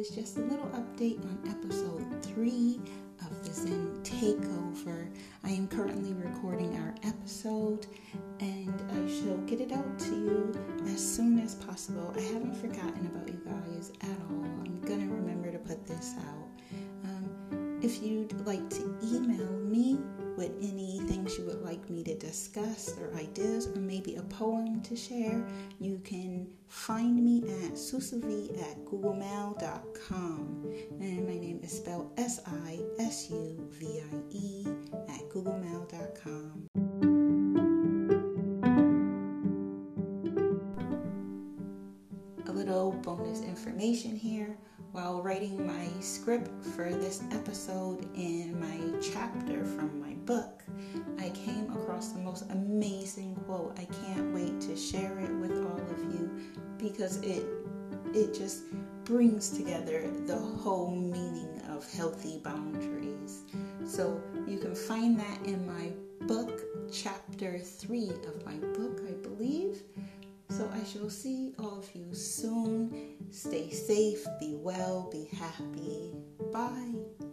is just a little update on episode three of the Zen Takeover. I am currently recording our episode and I shall get it out to you as soon as possible. I haven't forgotten about you guys at all. I'm gonna remember to put this out. Um, if you'd like to email me, discuss their ideas or maybe a poem to share, you can find me at sisuvie at googlemail.com. And my name is spelled S I S U V I E at googlemail.com. A little bonus information here while writing my script for this episode in my chapter from my book, quote. I can't wait to share it with all of you because it it just brings together the whole meaning of healthy boundaries. So you can find that in my book, chapter 3 of my book, I believe. So I shall see all of you soon. Stay safe, be well, be happy. Bye.